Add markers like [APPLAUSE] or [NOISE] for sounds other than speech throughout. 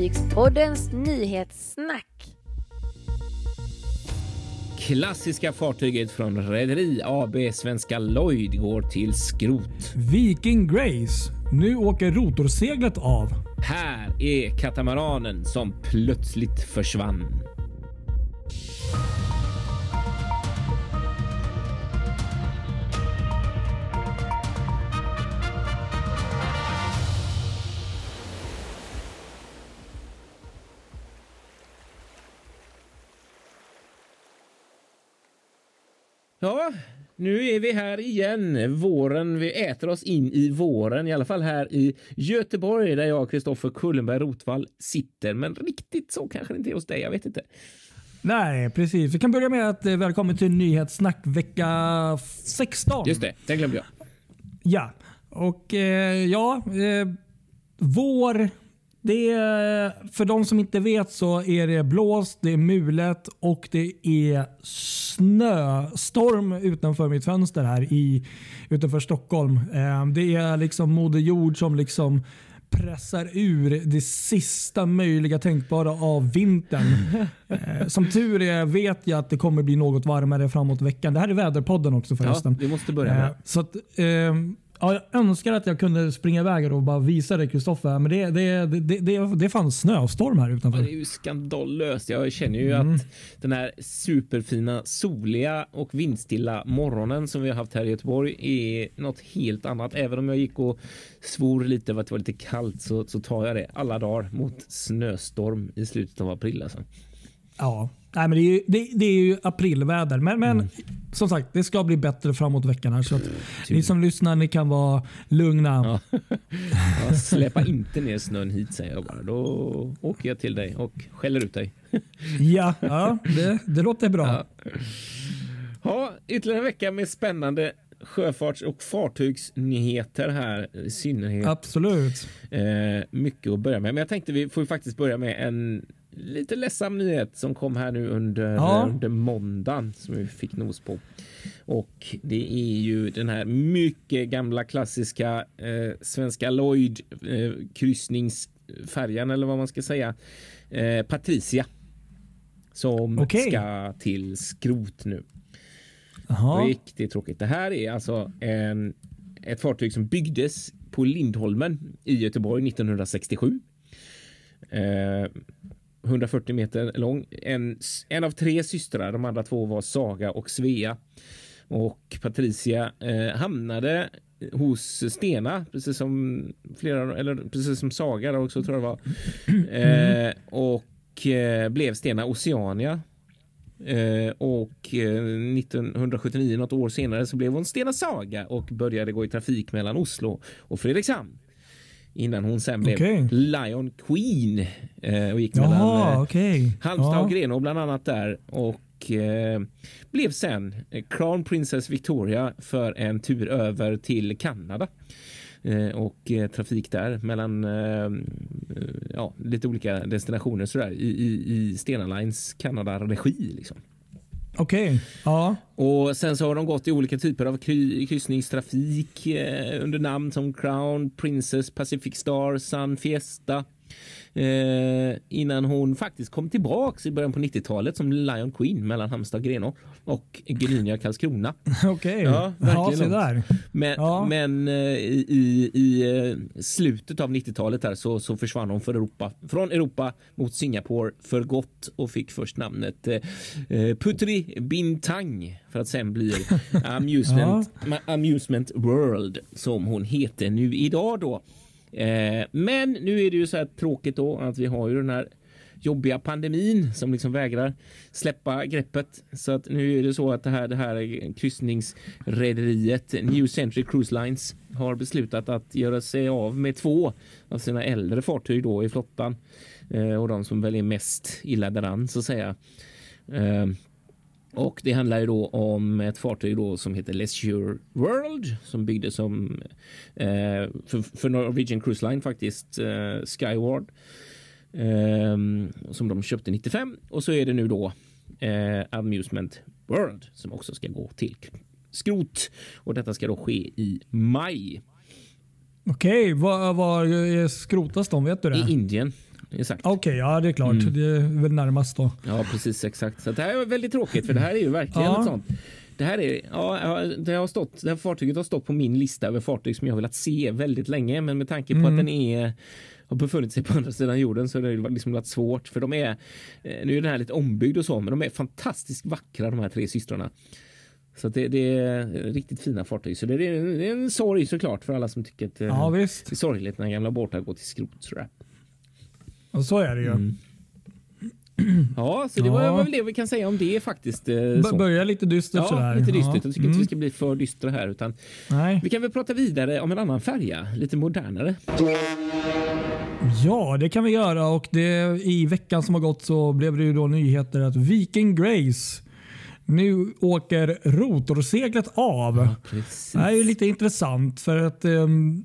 Fartygspoddens nyhetssnack. Klassiska fartyget från Rederi AB Svenska Lloyd går till skrot. Viking Grace. Nu åker rotorseglet av. Här är katamaranen som plötsligt försvann. Nu är vi här igen. Våren, vi äter oss in i våren, i alla fall här i Göteborg där jag, Kristoffer Kullenberg Rotvall, sitter. Men riktigt så kanske det inte är hos dig, jag vet inte. Nej, precis. Vi kan börja med att eh, välkommen till nyhetssnack vecka 16. Just det, den glömde jag. Ja, och eh, ja, eh, vår. Det är, för de som inte vet så är det blåst, det är mulet och det är snöstorm utanför mitt fönster här i, utanför Stockholm. Eh, det är liksom Moder Jord som liksom pressar ur det sista möjliga tänkbara av vintern. [LAUGHS] Eh, som tur är vet jag att det kommer bli något varmare framåt veckan. Det här är väderpodden också förresten. Ja, vi måste börja med. Eh, så att, eh, ja, jag önskar att jag kunde springa iväg och bara visa dig Kristoffer. Men det, det, det, det, det, är fan snöstorm här Ja, utanför. det är ju skandalöst. Jag känner ju Mm. att den här superfina, soliga och vindstilla morgonen som vi har haft här i Göteborg är något helt annat. Även om jag gick och svor lite över att det var lite kallt så, så tar jag det alla dagar mot snöstorm i slutet av april. Alltså. Ja. Nej, men det, är ju, det, det är ju aprilväder. Men, men Mm. som sagt, det ska bli bättre framåt veckan. Här, så att ni som lyssnar ni kan vara lugna. Ja. Ja, släppa inte ner snön hit säger jag bara. Då åker jag till dig och skäller ut dig. Ja, ja det, det låter bra. Ja. Ja, ytterligare en vecka med spännande sjöfarts och fartygsnyheter här i synnerhet. Absolut. Eh, mycket att börja med. Men jag tänkte vi får faktiskt börja med en lite ledsam nyhet som kom här nu under, Ja. under måndagen som vi fick nos på. Och det är ju den här mycket gamla klassiska eh, svenska Lloyd eh, kryssningsfärjan eller vad man ska säga. Eh, Patricia. Som Okej. ska till skrot nu. Jaha. Riktigt tråkigt. Det här är alltså en, ett fartyg som byggdes på Lindholmen i Göteborg 1967. Eh, 140 meter lång. En, en av tre systrar, de andra två var Saga och Svea. Och Patricia eh, hamnade hos Stena, precis som flera, eller precis som Saga också tror jag det var. Eh, och eh, blev Stena Oceania Eh, och eh, 1979, något år senare, så blev hon Stena Saga och började gå i trafik mellan Oslo och Fredrikshamn. Innan hon sen blev Okej. Lion Queen eh, och gick mellan Jaha, eh, okej. Halmstad Ja. och Grenå bland annat där och eh, blev sen eh, Crown Princess Victoria för en tur över till Kanada. Och trafik där mellan ja, lite olika destinationer sådär i, i, i Stena Lines Kanada-regi. Liksom. Okej. Ja. Och sen så har de gått i olika typer av kry- kryssningstrafik eh, under namn som Crown, Princess, Pacific Star, Sun Fiesta. Eh, innan hon faktiskt kom tillbaks i början på 90-talet som Lion Queen mellan Halmstad Grenå och Gdynia Karlskrona. [LAUGHS] Okej. Ja, Ja, se långt. där. Men, Ja. men eh, i, i, eh, slutet av 90-talet där så, så försvann hon för Europa, från Europa mot Singapore för gott och fick först namnet eh, eh, Putri Bintang för att sen bli [LAUGHS] Amusement, Ma- Amusement World som hon heter nu idag då. Eh, men nu är det ju så här tråkigt då att vi har ju den här jobbiga pandemin som liksom vägrar släppa greppet. Så att nu är det så att det här, det här kryssningsrederiet New Century Cruise Lines har beslutat att göra sig av med två av sina äldre fartyg då i flottan eh, och de som väl är mest illa däran så att säga. Eh, och det handlar ju då om ett fartyg då som heter Leisure World som byggdes som eh, för, för Norwegian Cruise Line faktiskt eh, Skyward eh, som de köpte 95 och så är det nu då eh, Amusement World som också ska gå till skrot och detta ska då ske i maj Okej, var, var skrotas de? Vet du det? i Indien. Exakt. Okej, ja det är klart. Mm. Det är väl närmast då. Ja, precis exakt. Så det här är väldigt tråkigt för det här är ju verkligen Ja. ett sånt. Det här är, ja, det, har stått, det här fartyget har stått på min lista över fartyg som jag har velat se väldigt länge, men med tanke på Mm. att den är har befunnit sig på andra sidan jorden så har det liksom varit svårt för de är eh, nu är den här lite ombyggd och så, men de är fantastiskt vackra de här tre systrarna. Så det, det är riktigt fina fartyg. Så det, det, är, det är en sorg såklart för alla som tycker att eh, Ja det är sorgligt när gamla båtar går till skrot. Jag. Och så är det ju. Mm. Ja, så det var, Ja. var väl det vi kan säga om det faktiskt. Eh, B- så. Börjar lite dystert Ja, sådär. lite dystert. Ja. Jag tycker inte Mm. vi ska bli för dystra här. Utan Nej. vi kan väl prata vidare om en annan färja, lite modernare. Ja, det kan vi göra och det, i veckan som har gått så blev det ju då nyheter att Viking Grace nu åker rotorseglet av. Precis. Det här är ju lite intressant för att um,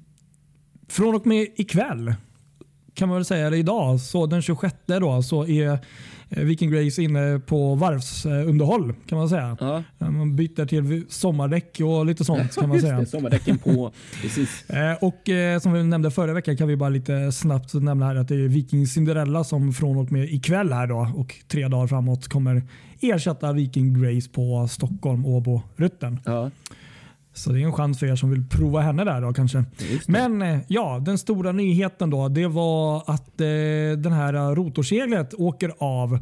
från och med ikväll kan man väl säga, eller idag, så den 26 då, så är eh, Viking Grace inne på varvsunderhåll kan man säga. Ja, Eh, Man byter till sommardäck och lite sånt kan man säga. det. Sommardäcken på. [LAUGHS] Precis. Eh, Och som vi nämnde förra veckan kan vi bara lite snabbt nämna här att det är Viking Cinderella som från och med ikväll här då och tre dagar framåt kommer ersätta Viking Grace på Stockholm Åbo rutten. Ja, Så det är en chans för er som vill prova henne där då kanske. Men eh, ja, den stora nyheten då det var att eh, den här eh, rotorseglet åker av.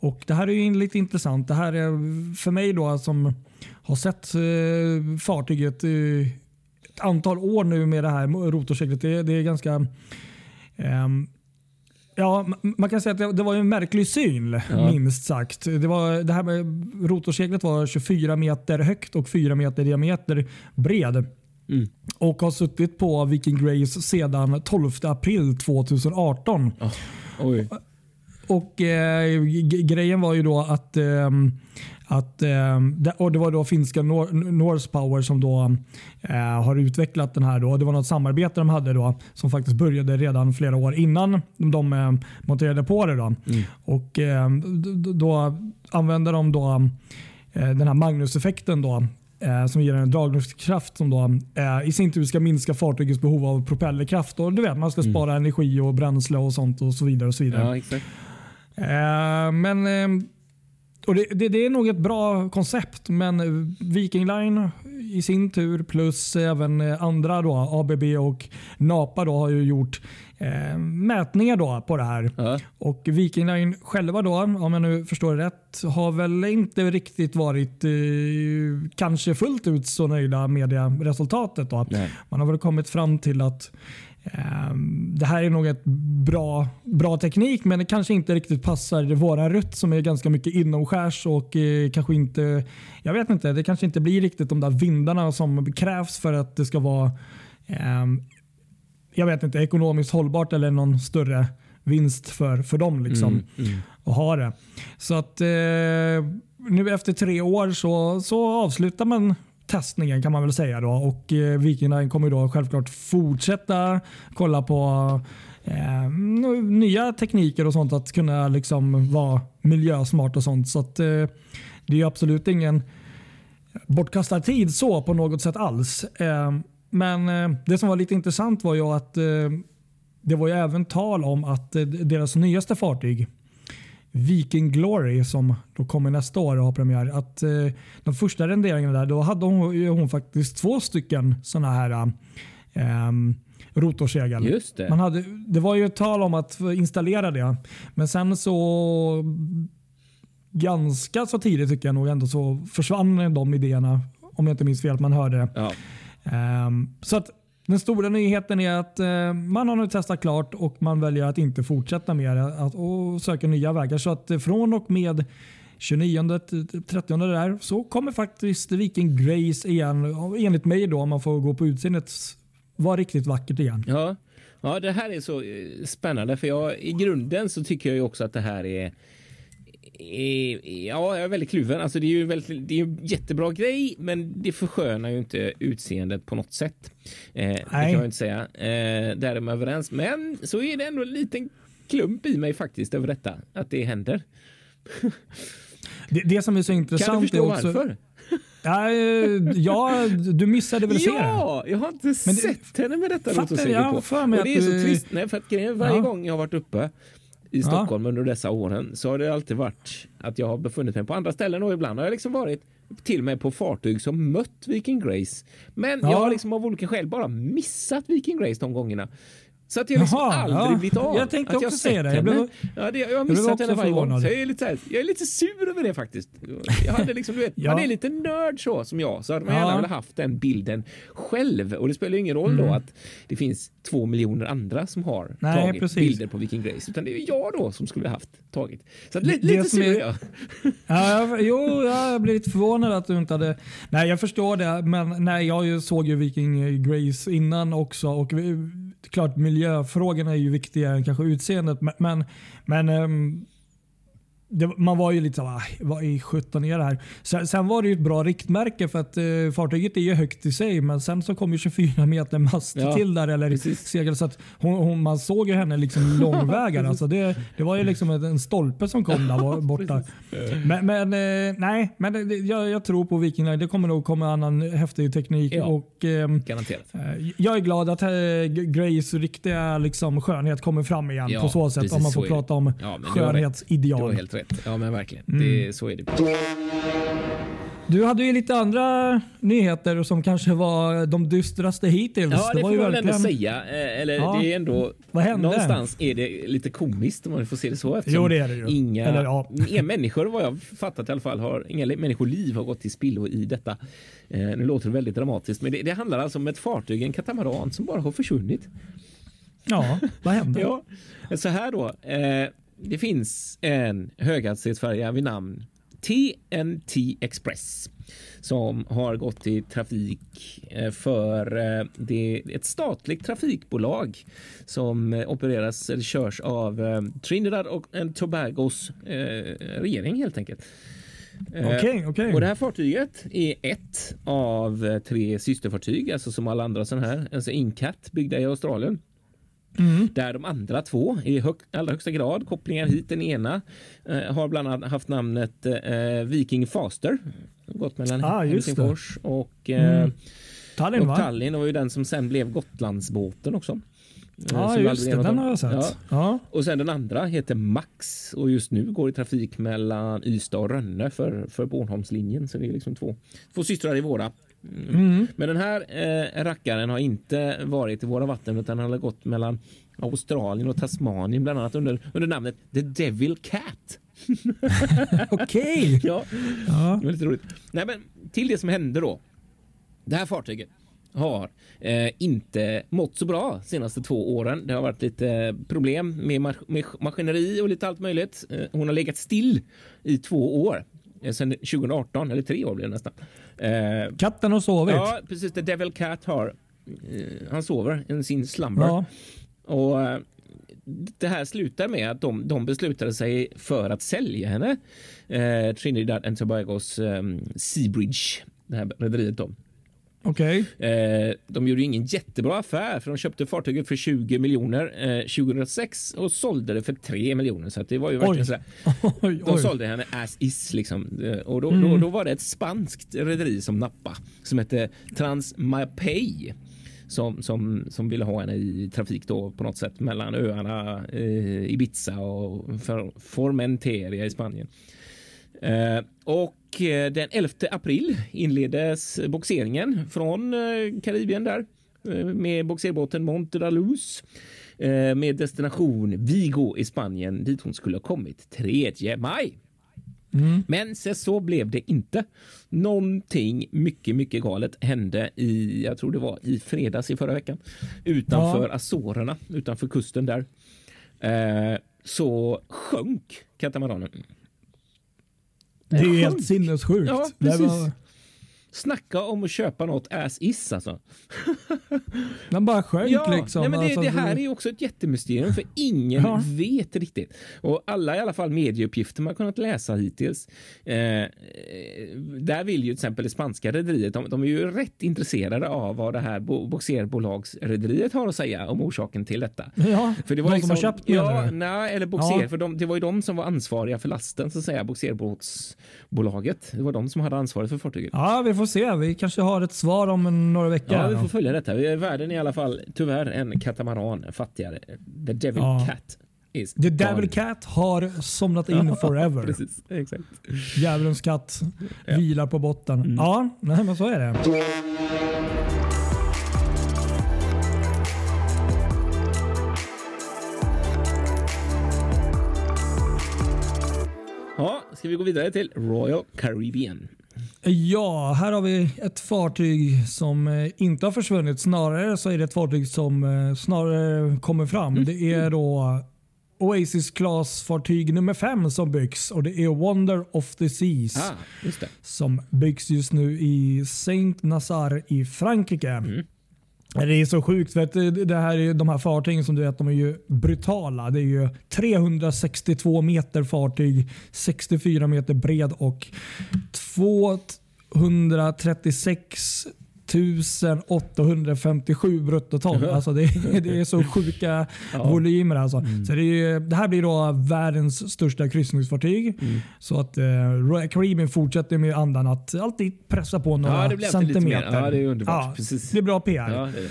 Och Det här är ju lite intressant. Det här är för mig då som har sett eh, fartyget i ett antal år nu med det här rotorseglet. Det, det är ganska ehm, Ja, ma- man kan säga att det, det var en märklig syn, Ja. minst sagt. Det, var, det här med rotorseglet var 24 meter högt och 4 meter diameter bred Mm. och har suttit på Viking Grace sedan 12 april 2018. Oj. Och eh, Grejen var ju då att, ehm, att det, och det var då finska Nor Norse Power som då eh, har utvecklat den här. Då. Det var något samarbete de hade då som faktiskt började redan flera år innan de eh, monterade på det. Då. Och eh, d- d- Då använde de då eh, den här Magnus-effekten då, eh, som ger en dragningskraft som då, eh, i sin tur ska minska fartygets behov av propellerkraft. Och du vet, man ska spara energi och bränsle och sånt och så vidare. Och så vidare. Ja. Eh, men eh, och det, det, det är nog ett bra koncept, men Viking Line i sin tur plus även andra då, ABB och Napa då, har ju gjort eh, mätningar då på det här. Ja. Och Viking Line själva då, om jag nu förstår det rätt, har väl inte riktigt varit eh, kanske fullt ut så nöjda med det resultatet. Då. Nej. Man har väl kommit fram till att det här är nog ett bra, bra teknik men det kanske inte riktigt passar våra rutt som är ganska mycket inomskärs och eh, kanske inte, jag vet inte, det kanske inte blir riktigt de där vindarna som krävs för att det ska vara ehm, jag vet inte, ekonomiskt hållbart eller någon större vinst för, för dem. Liksom, Mm, mm. att ha det. Så att eh, nu efter tre år så, så avslutar man testningen kan man väl säga. Då. Och eh, Viking Line kommer då självklart fortsätta kolla på eh, nya tekniker och sånt att kunna liksom vara miljösmart och sånt. Så att, eh, det är absolut ingen bortkastad tid så på något sätt alls. Eh, men eh, det som var lite intressant var ju att eh, det var ju även tal om att eh, deras nyaste fartyg Viking Glory som då kommer nästa år och har premiär. Att eh, de första renderingarna där, då hade hon, hon faktiskt två stycken sådana här eh, rotorsegel. Just det. Man hade, det var ju ett tal om att installera det, men sen så ganska så tidigt tycker jag nog ändå så försvann de idéerna. Om jag inte minns fel, att man hörde det. Ja. Ehm, så att den stora nyheten är att eh, man har nu testat klart och man väljer att inte fortsätta med det att, och söka nya vägar. Så att eh, från och med 29-30 där så kommer faktiskt Viking Grace igen. Enligt mig då om man får gå på utseendet vara riktigt vackert igen. Ja. ja, det här är så eh, spännande för jag i grunden så tycker jag ju också att det här är är- Ja, jag är väldigt kluven. Alltså det är ju väldigt, det är en jättebra grej, men det förskönar ju inte utseendet på något sätt. Eh, det kan jag inte säga. Eh, där är man överens. Men så är det ändå en liten klump i mig faktiskt över detta, att det händer. [LAUGHS] Det, det som är så intressant Kan du förstå är också, varför? Ja, eh, du missade väl [LAUGHS] se det? Ja, jag har inte Men sett henne med detta Fattar jag på. för mig Och det är att så trist. Nej, för att varje Ja. gång jag har varit uppe i Stockholm ja. under dessa åren så har det alltid varit att jag har befunnit mig på andra ställen och ibland har jag liksom varit till och med på fartyg som mött Viking Grace. Men ja. jag har liksom av olika skäl bara missat Viking Grace de gångerna. Så att jag liksom Jaha, aldrig ja. blivit av. Jag tänkte att också säga det. Jag, blev, ja, det, jag har missat henne varje gång. Så jag, är lite här, jag är lite sur över det faktiskt. Jag hade liksom, du vet, ja. Man är lite nörd så som jag, så hade man ja. gärna velat haft den bilden själv. Och det spelar ju ingen roll mm. då att det finns två miljoner andra som har Nej, tagit precis. bilder på Viking Grace. Utan det är jag då som skulle haft tagit. Så att, lite, lite sur är jag. [LAUGHS] Ja, jag, jo, jag blir lite förvånad att du inte hade... Nej, jag förstår det. Men nej, jag såg ju Viking Grace innan också. Och klart miljöfrågorna är ju viktigare än kanske utseendet. Men, men, men det, man var ju lite såhär, vad i sjutton är det här? Sen, sen, var det ju ett bra riktmärke för att uh, fartyget är ju högt i sig men sen så kom ju 24 meter mast ja, till där eller segel så att hon, hon, man såg ju henne liksom [LAUGHS] långvägar. alltså det, det var ju liksom en stolpe som kom där [LAUGHS] borta. men, men uh, nej, men det, jag, jag, tror på Viking Line. Det kommer nog komma annan häftig teknik. Ja, och, um, garanterat. Uh, jag är glad att Grace riktiga liksom, skönhet kommer fram igen ja, på så sätt om man får prata om skönhetsideal rätt. Ja, men verkligen. Mm. Det, så är det. Du hade ju lite andra nyheter som kanske var de dystraste hittills. Ja, det, det får man verkligen... ändå säga. Eh, eller ja. det är ändå... Vad hände? Någonstans är det lite komiskt om man får se det så. Jo, det är det ju. Inga, Eller, ja. inga människor, vad jag fattat i alla fall, har, inga människoliv har gått till spillo i detta. Eh, nu låter det väldigt dramatiskt, men det, det handlar alltså om ett fartyg, en katamaran, som bara har försvunnit. Ja, vad hände? [LAUGHS] ja, så här då. Eh, det finns en höghastighetsfärja vid namn TNT Express som har gått i trafik eh, för eh, det, ett statligt trafikbolag som opereras eller körs av eh, Trinidad och Tobagos regering helt enkelt. Okay, okay. Och det här fartyget är ett av tre systerfartyg, alltså som alla andra sådana här, alltså Incat byggda i Australien. Mm. Där de andra två i hög, allra högsta grad kopplingar hit. Den ena eh, har bland annat haft namnet eh, Viking Faster. Gått mellan ah, Helsingfors och, eh, mm. Tallinn, och Tallinn och var ju den som sen blev Gotlandsbåten också. Ja, just det. Den har jag sett. Ja. ja. Och sen den andra heter Max och just nu går i trafik mellan Ystad och Rönne för, för Bornholmslinjen. Så det är liksom två, två systrar i våra. Mm. Men den här eh, rackaren har inte varit i våra vatten utan han har gått mellan Australien och Tasmanien bland annat under, under namnet The Devil Cat. [LAUGHS] [LAUGHS] Okej. ja, ja. Det var lite roligt. Nej, men till det som hände då. Det här fartyget har eh, inte mått så bra senaste två åren. Det har varit lite problem med, mas med maskineri och lite allt möjligt. Eh, hon har legat still i två år. Eh, sedan 2018, eller tre år blir det nästan. Eh, Katten har sovit. Ja, precis. The Devil Cat har. Eh, han sover i sin slumber. Ja. Och eh, det här slutar med att de, de beslutade sig för att sälja henne. Eh, Trinidad and Tobagos eh, Seabridge, det här rederiet då. Okay. Eh, de gjorde ingen jättebra affär för de köpte fartyget för 20 miljoner eh, 2006 och sålde det för 3 miljoner. Så det var ju verkligen sådär. [LAUGHS] Oj, de sålde henne as is liksom. Eh, och då, mm. då, då, var det ett spanskt rederi som nappa som hette Transmapay som, som, som ville ha henne i trafik då på något sätt mellan öarna eh, Ibiza och Formentera i Spanien. Eh, och eh, den 11 april inleddes boxeringen från eh, Karibien där med boxerbåten Monte da Luz med destination Vigo i Spanien dit hon skulle ha kommit 3 maj. Mm. Men så blev det inte. Någonting mycket, mycket galet hände i, jag tror det var i fredags i förra veckan, utanför ja. Azorerna, utanför kusten där. Eh, så sjönk katamaranen. Det är helt sinnessjukt. Ja, precis. Var... Snacka om att köpa något as is alltså. [LAUGHS] Den bara sjönk ja, liksom. Nej, men det, alltså, det här är också ett jättemysterium för ingen ja. vet riktigt. Och alla i alla fall medieuppgifter man kunnat läsa hittills. Eh, där vill ju till exempel det spanska rederiet, de, de, är ju rätt intresserade av vad det här boxerbolagsrederiet har att säga om orsaken till detta. Ja, för det var de liksom, som har köpt Ja, nej, eller boxer, ja. för de, det var ju de som var ansvariga för lasten så att säga, boxerbåtsbolaget. Det var de som hade ansvaret för fartyget. Ja, vi får får se. Vi kanske har ett svar om några veckor. Ja, vi får följa detta. Världen är i alla fall tyvärr en katamaran fattigare. The Devil ja. Cat is The gone. Devil Cat har somnat in [LAUGHS] forever. Precis, exakt. Djävulens katt Ja. vilar på botten. Ja, nej, men så är det. Ja, ska vi gå vidare till Royal Caribbean? Ja, här har vi ett fartyg som eh, inte har försvunnit. Snarare så är det ett fartyg som eh, snarare kommer fram. Mm. Det är då Oasis Class fartyg nummer fem som byggs och det är Wonder of the Seas Ah, som byggs just nu i Saint Nazar i Frankrike. Mm. Det är så sjukt för att det här, de här fartygen som du vet, de är ju brutala. Det är ju 362 meter fartyg, 64 meter bred och 236 857 bruttoton. Alltså det, är- det är så sjuka volymer. Alltså. Så det, är, det här blir då världens största kryssningsfartyg. Så att eh, Royal Caribbean fortsätter med andan att alltid pressa på några Ja, det blir alltid lite centimeter. mer. Ja, det är underbart. Ja, Precis. Det är bra PR. Ja, det är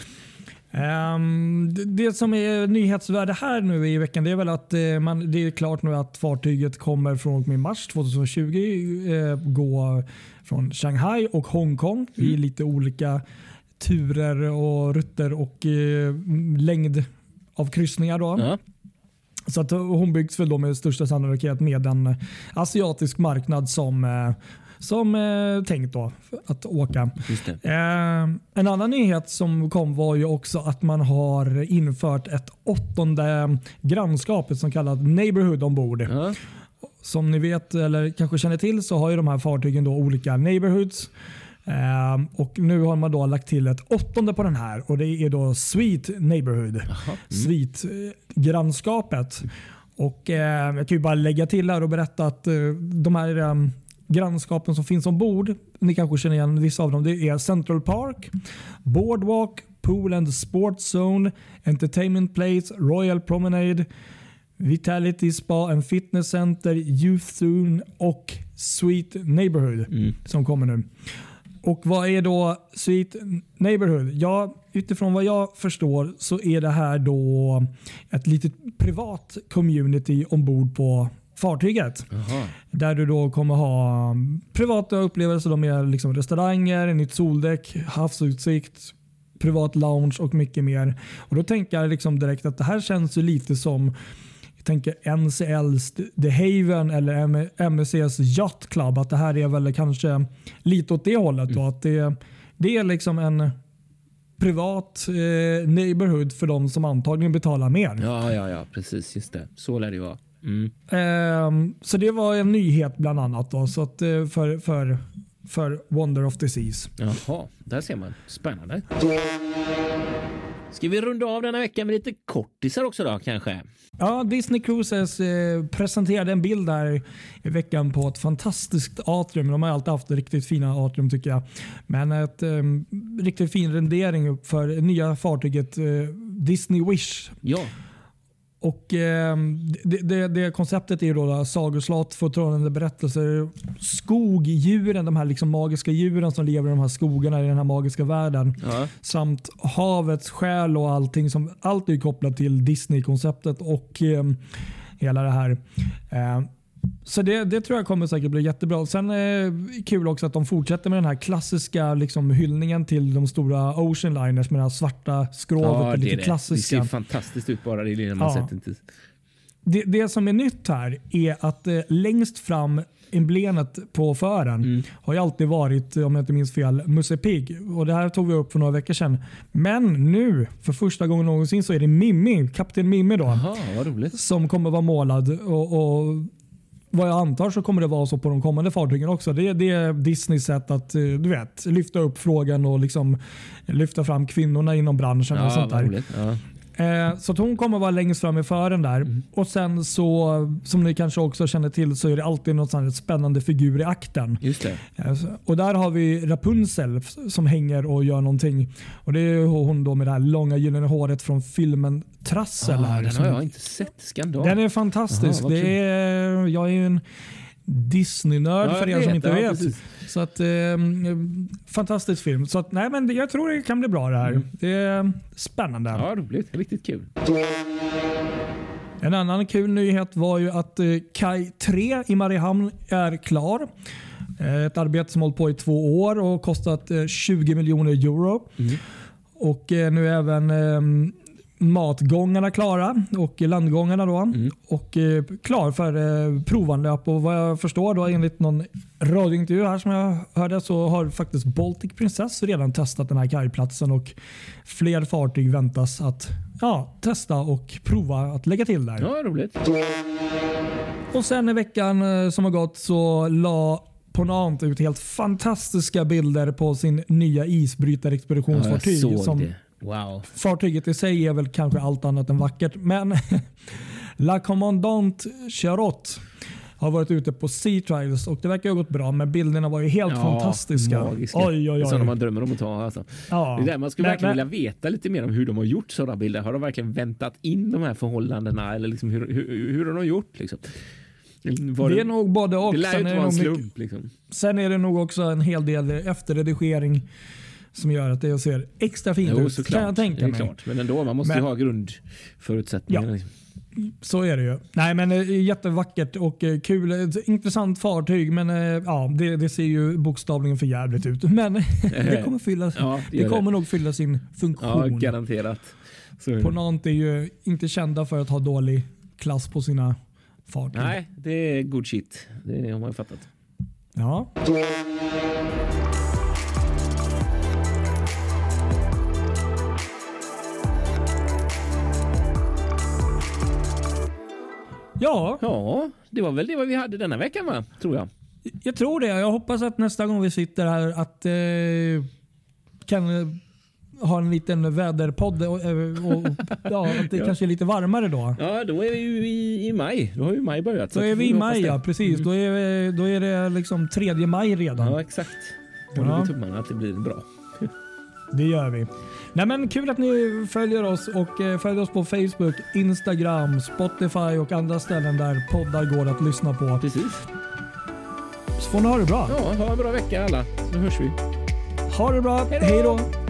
det. Ehm, det, som är nyhetsvärde här nu i veckan det är väl att eh, man, det är klart nu att fartyget kommer från och med mars 2020 eh, gå från Shanghai och Hongkong Mm. i lite olika turer och rutter och eh, längd av kryssningar. Då. Ja. Så att hon byggs väl då med största sannolikhet med en asiatisk marknad som, som eh, tänkt då att åka. Eh, en annan nyhet som kom var ju också att man har infört ett åttonde grannskapet som kallas Neighborhood ombord. Ja. Som ni vet eller kanske känner till så har ju de här fartygen då olika neighborhoods. Eh, och Nu har man då lagt till ett åttonde på den här och det är då Sweet Neighborhood. Sweet eh, grannskapet. Och eh, Jag kan ju bara lägga till här och berätta att eh, de här eh, grannskapen som finns ombord, ni kanske känner igen vissa av dem, det är Central Park, Boardwalk, Pool and Sports Zone, Entertainment Place, Royal Promenade, Vitality Spa and Fitness Center, Youth Zone och Sweet Neighborhood som kommer nu. Och vad är då Sweet Neighborhood? Ja, utifrån vad jag förstår så är det här då ett litet privat community ombord på fartyget. Jaha. Där du då kommer ha um, privata upplevelser då med liksom restauranger, nytt soldäck, havsutsikt, privat lounge och mycket mer. Och Då tänker jag liksom direkt att det här känns ju lite som jag tänker NCLs The Haven eller MSCs Yacht Club. Att det här är väl kanske lite åt det hållet. Då, att det, det är liksom en privat eh, neighborhood för de som antagligen betalar mer. Ja, ja, ja, precis. Just det. Så lär det vara. Mm. Så det var en nyhet bland annat då, så att, eh, för, för, för Wonder of the Seas. Jaha, där ser man. Spännande. Ska vi runda av denna vecka med lite kortisar också då kanske? Ja, Disney Cruises eh, presenterade en bild där i veckan på ett fantastiskt atrium. De har alltid haft riktigt fina atrium tycker jag. Men ett eh, riktigt fin rendering för det nya fartyget eh, Disney Wish. Ja, Och eh, det, det, det konceptet är ju då, då sagoslott, förtrollande berättelser, skogdjuren, de här liksom magiska djuren som lever i de här skogarna i den här magiska världen. ja. Samt havets själ och allting som allt är kopplat till Disney-konceptet och eh, hela det här. Eh, så det, det tror jag kommer säkert bli jättebra. Sen eh, kul också att de fortsätter med den här klassiska liksom, hyllningen till de stora Ocean Liners med det här svarta skrovet. ja det, lite är det. det klassiska. ser fantastiskt ut bara det lilla man Ja. sett inte. Det, det som är nytt här är att eh, längst fram emblemet på fören Mm. har ju alltid varit, om jag inte minns fel, Musse Pigg. Och det här tog vi upp för några veckor sedan. Men nu, för första gången någonsin, så är det Mimmi, Kapten Mimmi då, roligt. som kommer vara målad. Och, och vad jag antar så kommer det vara så på de kommande fartygen också. Det, det är Disneys sätt att eh, du vet, lyfta upp frågan och liksom lyfta fram kvinnorna inom branschen. och Ja, sånt vad där. Ja. Eh, Så hon kommer vara längst fram i fören där. Mm. Och sen så, som ni kanske också känner till, så är det alltid något sånt här spännande figur i akten. Just det. Eh, Och där har vi Rapunzel som hänger och gör någonting. Och Det är hon då med det här långa gyllene håret från filmen Trassel. Ah, den har jag inte sett. Skandal. den är fantastisk. Vad det är, jag är en Disney-nörd Ja, för er som vet, inte ja, vet. precis. Så att, eh, fantastisk film. Så att, nej, men jag tror det kan bli bra det här. Det är spännande. Mm. Ja, roligt. Riktigt kul. En annan kul nyhet var ju att eh, Kaj 3 i Mariehamn är klar. Eh, Ett arbete som hållit på i två år och kostat eh, 20 miljoner euro. Och eh, nu även eh, matgångarna klara och landgångarna då. Och eh, klar för eh, provanlöp. Och vad jag förstår då enligt någon radiointervju här som jag hörde så har faktiskt Baltic Princess redan testat den här kajplatsen och fler fartyg väntas att ja, testa och prova att lägga till där. Ja, roligt. Och sen i veckan eh, som har gått så la Ponant ut helt fantastiska bilder på sin nya Ja, isbrytarexpeditionsfartyg. såg som det. Wow. Fartyget i sig är väl kanske allt annat än vackert, men [LAUGHS] La Commandant Charot har varit ute på Sea Trials och det verkar ha gått bra, men bilderna var ju helt fantastiska. Magiska. Oj, oj, Det är sådana oj. man drömmer om att ta. Alltså. Ja. Det är där man skulle Men- verkligen men- vilja veta lite mer om hur de har gjort sådana bilder. Har de verkligen väntat in de här förhållandena eller liksom hur, hur, hur har de gjort? Liksom? Var Det är nog både och. det lär ju inte det vara en slump. Liksom. sen är det nog också en hel del efterredigering som gör att det ser extra fint Jo, ut. såklart. Kan jag tänka det är mig. klart. Men ändå, man måste Men- ju ha grundförutsättningarna. Ja. Liksom. Så är det ju. Nej, men eh, jättevackert och eh, kul. Ett intressant fartyg, men eh, ja, det, det ser ju bokstavligen för jävligt ut. [LAUGHS] Men [LAUGHS] det kommer, fylla, Ja, det det kommer nog fylla sin Ja, funktion. garanterat. Så det. Ponant är ju inte kända för att ha dålig klass på sina fartyg. Nej, det är good shit. Det har man ju fattat. Ja. Ja, Ja, det var väl det vi hade denna veckan va? Tror jag. jag tror det. Jag hoppas att nästa gång vi sitter här att eh, kan eh, ha en liten väderpodd och, eh, och ja, att det [LAUGHS] Ja. kanske är lite varmare då. Ja, då är vi ju i, i maj. Då har ju maj börjat. Då är vi i maj, ja precis. Då är, då är det liksom 3 maj redan. Ja, exakt. Håller Ja. tummarna att det blir bra. Det gör vi. Nej, men kul att ni följer oss och eh, följer oss på Facebook, Instagram, Spotify och andra ställen där poddar går att lyssna på. Precis. Så får ni ha det bra. Ja, ha en bra vecka alla. Så hörs vi. Ha det bra. Hej då.